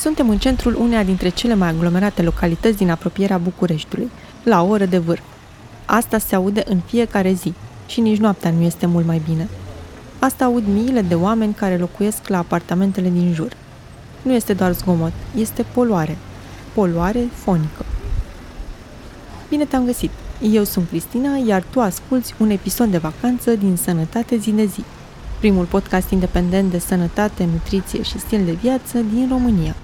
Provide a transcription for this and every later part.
Suntem în centrul uneia dintre cele mai aglomerate localități din apropierea Bucureștiului, la o oră de vârf. Asta se aude în fiecare zi și nici noaptea nu este mult mai bine. Asta aud miile de oameni care locuiesc la apartamentele din jur. Nu este doar zgomot, este poluare. Poluare fonică. Bine te-am găsit! Eu sunt Cristina, iar tu asculți un episod de vacanță din Sănătate zi de zi, primul podcast independent de sănătate, nutriție și stil de viață din România.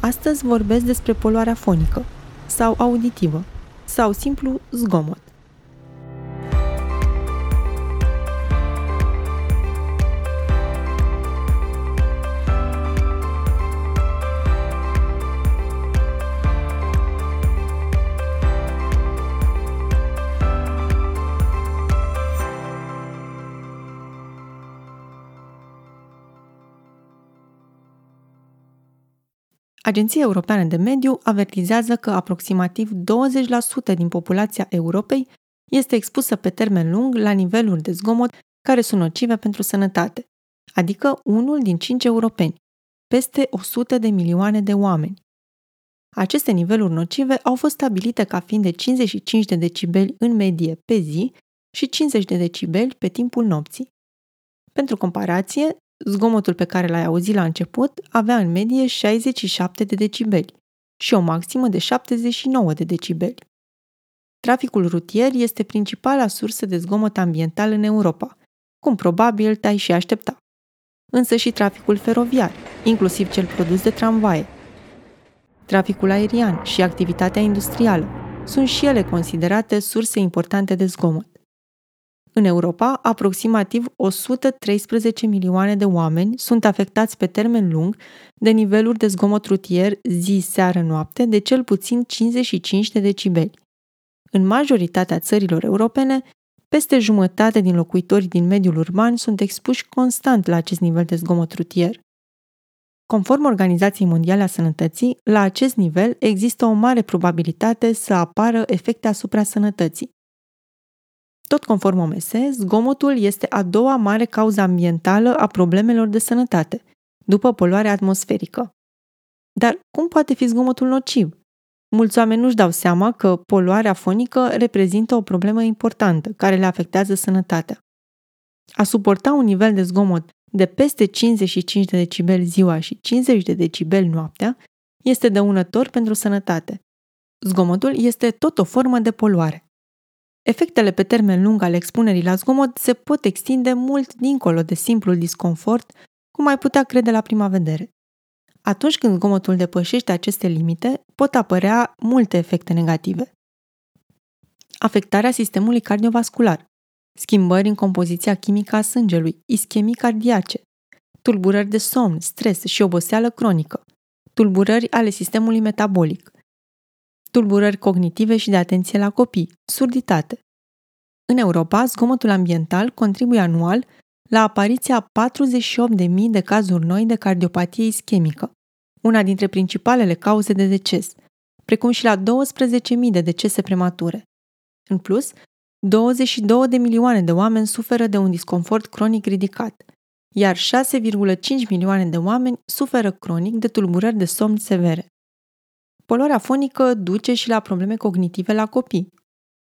Astăzi vorbesc despre poluarea fonică sau auditivă sau simplu zgomot. Agenția Europeană de Mediu avertizează că aproximativ 20% din populația Europei este expusă pe termen lung la niveluri de zgomot care sunt nocive pentru sănătate, adică unul din cinci europeni, peste 100 de milioane de oameni. Aceste niveluri nocive au fost stabilite ca fiind de 55 de decibeli în medie pe zi și 50 de decibeli pe timpul nopții. Pentru comparație, Zgomotul pe care l-ai auzit la început avea în medie 67 de decibeli și o maximă de 79 de decibeli. Traficul rutier este principala sursă de zgomot ambiental în Europa, cum probabil te-ai și aștepta. Însă și traficul feroviar, inclusiv cel produs de tramvaie. Traficul aerian și activitatea industrială sunt și ele considerate surse importante de zgomot. În Europa, aproximativ 113 milioane de oameni sunt afectați pe termen lung de niveluri de zgomot rutier zi, seară, noapte de cel puțin 55 de decibeli. În majoritatea țărilor europene, peste jumătate din locuitorii din mediul urban sunt expuși constant la acest nivel de zgomot rutier. Conform Organizației Mondiale a Sănătății, la acest nivel există o mare probabilitate să apară efecte asupra sănătății, tot conform OMS, zgomotul este a doua mare cauză ambientală a problemelor de sănătate, după poluarea atmosferică. Dar cum poate fi zgomotul nociv? Mulți oameni nu-și dau seama că poluarea fonică reprezintă o problemă importantă care le afectează sănătatea. A suporta un nivel de zgomot de peste 55 de decibeli ziua și 50 de decibeli noaptea este dăunător pentru sănătate. Zgomotul este tot o formă de poluare. Efectele pe termen lung ale expunerii la zgomot se pot extinde mult dincolo de simplul disconfort, cum ai putea crede la prima vedere. Atunci când zgomotul depășește aceste limite, pot apărea multe efecte negative. Afectarea sistemului cardiovascular, schimbări în compoziția chimică a sângelui, ischemii cardiace, tulburări de somn, stres și oboseală cronică, tulburări ale sistemului metabolic, tulburări cognitive și de atenție la copii, surditate. În Europa, zgomotul ambiental contribuie anual la apariția 48.000 de cazuri noi de cardiopatie ischemică, una dintre principalele cauze de deces, precum și la 12.000 de decese premature. În plus, 22 de milioane de oameni suferă de un disconfort cronic ridicat, iar 6,5 milioane de oameni suferă cronic de tulburări de somn severe. Poluarea fonică duce și la probleme cognitive la copii.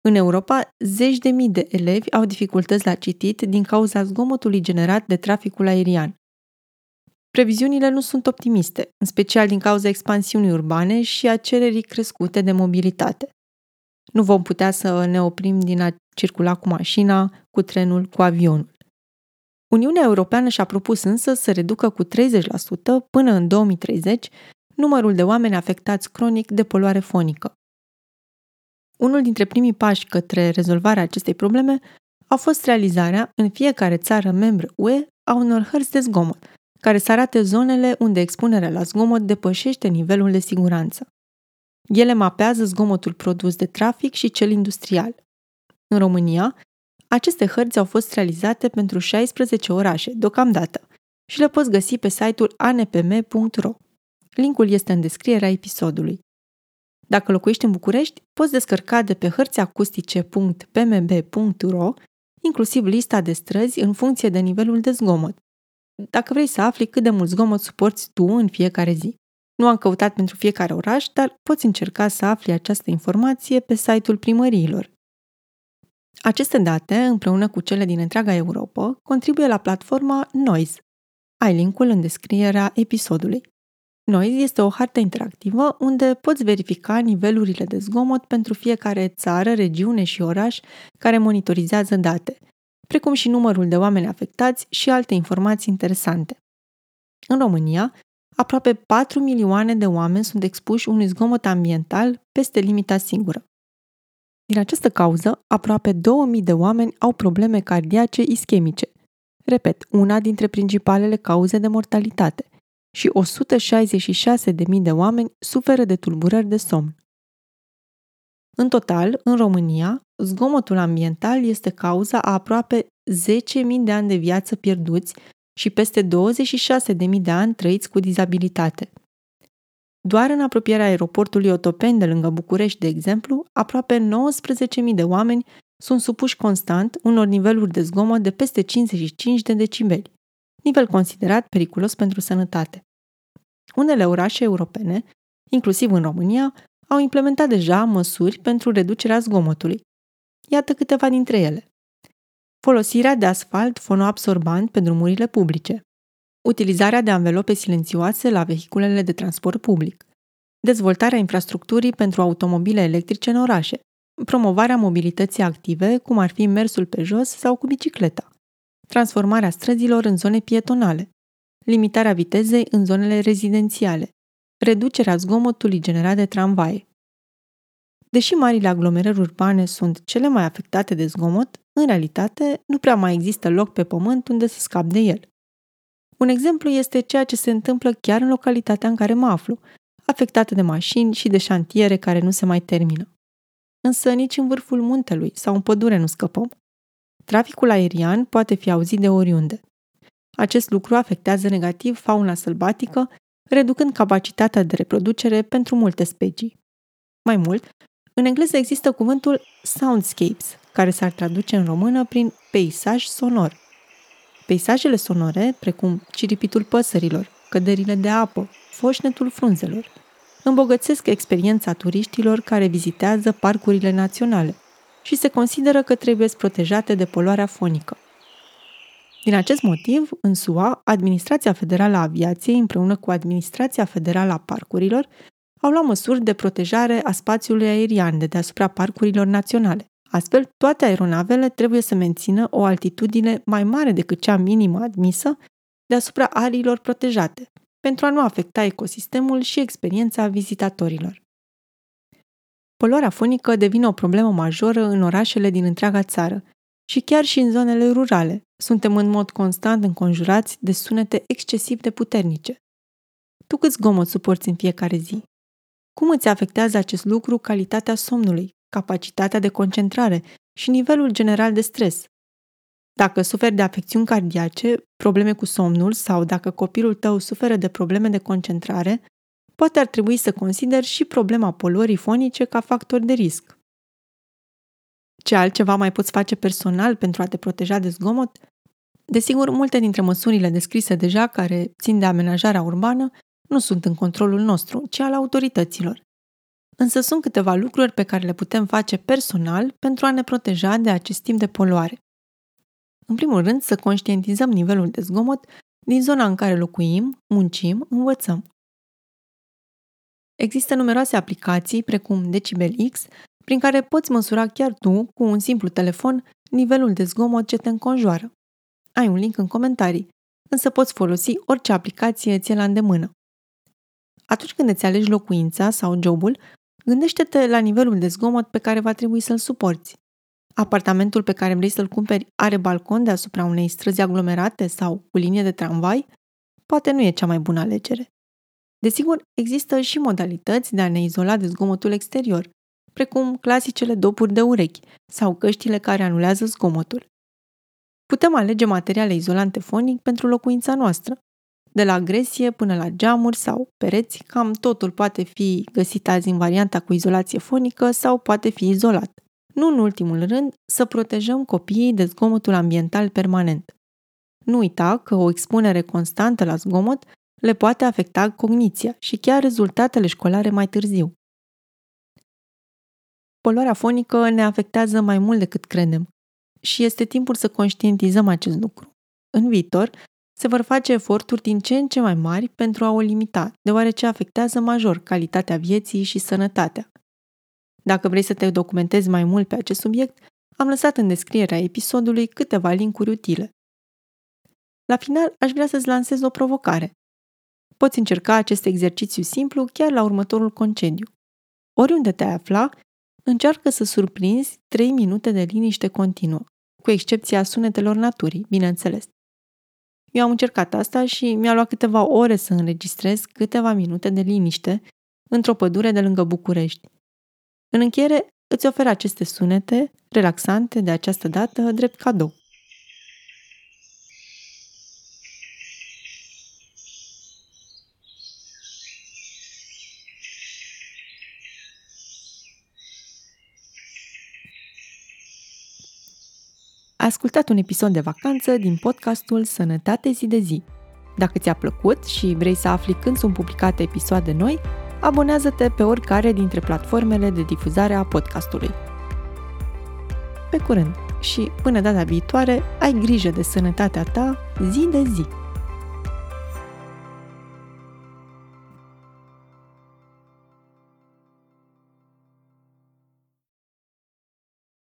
În Europa, zeci de mii de elevi au dificultăți la citit din cauza zgomotului generat de traficul aerian. Previziunile nu sunt optimiste, în special din cauza expansiunii urbane și a cererii crescute de mobilitate. Nu vom putea să ne oprim din a circula cu mașina, cu trenul, cu avionul. Uniunea Europeană și-a propus însă să reducă cu 30% până în 2030 numărul de oameni afectați cronic de poluare fonică. Unul dintre primii pași către rezolvarea acestei probleme a fost realizarea în fiecare țară membră UE a unor hărți de zgomot, care să arate zonele unde expunerea la zgomot depășește nivelul de siguranță. Ele mapează zgomotul produs de trafic și cel industrial. În România, aceste hărți au fost realizate pentru 16 orașe, deocamdată, și le poți găsi pe site-ul anpm.ro. Linkul este în descrierea episodului. Dacă locuiești în București, poți descărca de pe hărțiacustice.pmb.ro inclusiv lista de străzi în funcție de nivelul de zgomot, dacă vrei să afli cât de mult zgomot suporți tu în fiecare zi. Nu am căutat pentru fiecare oraș, dar poți încerca să afli această informație pe site-ul primăriilor. Aceste date, împreună cu cele din întreaga Europa, contribuie la platforma Noise. Ai linkul în descrierea episodului. Noise este o hartă interactivă unde poți verifica nivelurile de zgomot pentru fiecare țară, regiune și oraș care monitorizează date, precum și numărul de oameni afectați și alte informații interesante. În România, aproape 4 milioane de oameni sunt expuși unui zgomot ambiental peste limita singură. Din această cauză, aproape 2000 de oameni au probleme cardiace ischemice. Repet, una dintre principalele cauze de mortalitate. Și 166.000 de oameni suferă de tulburări de somn. În total, în România, zgomotul ambiental este cauza a aproape 10.000 de ani de viață pierduți și peste 26.000 de ani trăiți cu dizabilitate. Doar în apropierea aeroportului Otopeni de lângă București, de exemplu, aproape 19.000 de oameni sunt supuși constant unor niveluri de zgomot de peste 55 de decibeli, nivel considerat periculos pentru sănătate. Unele orașe europene, inclusiv în România, au implementat deja măsuri pentru reducerea zgomotului. Iată câteva dintre ele. Folosirea de asfalt fonoabsorbant pe drumurile publice, utilizarea de anvelope silențioase la vehiculele de transport public, dezvoltarea infrastructurii pentru automobile electrice în orașe, promovarea mobilității active, cum ar fi mersul pe jos sau cu bicicleta, transformarea străzilor în zone pietonale, limitarea vitezei în zonele rezidențiale, reducerea zgomotului generat de tramvaie. Deși marile aglomerări urbane sunt cele mai afectate de zgomot, în realitate nu prea mai există loc pe pământ unde să scap de el. Un exemplu este ceea ce se întâmplă chiar în localitatea în care mă aflu, afectată de mașini și de șantiere care nu se mai termină. Însă nici în vârful muntelui sau în pădure nu scăpăm. Traficul aerian poate fi auzit de oriunde. Acest lucru afectează negativ fauna sălbatică, reducând capacitatea de reproducere pentru multe specii. Mai mult, în engleză există cuvântul soundscapes, care s-ar traduce în română prin peisaj sonor. Peisajele sonore, precum ciripitul păsărilor, căderile de apă, foșnetul frunzelor, îmbogățesc experiența turiștilor care vizitează parcurile naționale și se consideră că trebuie protejate de poluarea fonică. Din acest motiv, în SUA, Administrația Federală a Aviației împreună cu Administrația Federală a Parcurilor au luat măsuri de protejare a spațiului aerian de deasupra parcurilor naționale. Astfel, toate aeronavele trebuie să mențină o altitudine mai mare decât cea minimă admisă deasupra ariilor protejate, pentru a nu afecta ecosistemul și experiența vizitatorilor. Poluarea fonică devine o problemă majoră în orașele din întreaga țară și chiar și în zonele rurale. Suntem în mod constant înconjurați de sunete excesiv de puternice. Tu câți zgomot suporți în fiecare zi? Cum îți afectează acest lucru calitatea somnului, capacitatea de concentrare și nivelul general de stres? Dacă suferi de afecțiuni cardiace, probleme cu somnul sau dacă copilul tău suferă de probleme de concentrare, poate ar trebui să consideri și problema poluării fonice ca factor de risc. Ce altceva mai poți face personal pentru a te proteja de zgomot? Desigur, multe dintre măsurile descrise deja care țin de amenajarea urbană nu sunt în controlul nostru, ci al autorităților. Însă sunt câteva lucruri pe care le putem face personal pentru a ne proteja de acest timp de poluare. În primul rând, să conștientizăm nivelul de zgomot din zona în care locuim, muncim, învățăm. Există numeroase aplicații, precum Decibel X, prin care poți măsura chiar tu, cu un simplu telefon, nivelul de zgomot ce te înconjoară. Ai un link în comentarii, însă poți folosi orice aplicație ți la îndemână. Atunci când îți alegi locuința sau jobul, gândește-te la nivelul de zgomot pe care va trebui să-l suporți. Apartamentul pe care vrei să-l cumperi are balcon deasupra unei străzi aglomerate sau cu linie de tramvai? Poate nu e cea mai bună alegere. Desigur, există și modalități de a ne izola de zgomotul exterior, precum clasicele dopuri de urechi sau căștile care anulează zgomotul. Putem alege materiale izolante fonic pentru locuința noastră. De la agresie până la geamuri sau pereți, cam totul poate fi găsit azi în varianta cu izolație fonică sau poate fi izolat. Nu în ultimul rând, să protejăm copiii de zgomotul ambiental permanent. Nu uita că o expunere constantă la zgomot le poate afecta cogniția și chiar rezultatele școlare mai târziu. Poluarea fonică ne afectează mai mult decât credem și este timpul să conștientizăm acest lucru. În viitor, se vor face eforturi din ce în ce mai mari pentru a o limita, deoarece afectează major calitatea vieții și sănătatea. Dacă vrei să te documentezi mai mult pe acest subiect, am lăsat în descrierea episodului câteva linkuri utile. La final, aș vrea să-ți lansez o provocare. Poți încerca acest exercițiu simplu chiar la următorul concediu. Oriunde te afla, încearcă să surprinzi 3 minute de liniște continuă, cu excepția sunetelor naturii, bineînțeles. Eu am încercat asta și mi-a luat câteva ore să înregistrez câteva minute de liniște într-o pădure de lângă București. În încheiere, îți ofer aceste sunete relaxante de această dată drept cadou. Ascultat un episod de vacanță din podcastul Sănătate zi de zi. Dacă ți-a plăcut și vrei să afli când sunt publicate episoade noi, abonează-te pe oricare dintre platformele de difuzare a podcastului. Pe curând și până data viitoare, ai grijă de sănătatea ta zi de zi.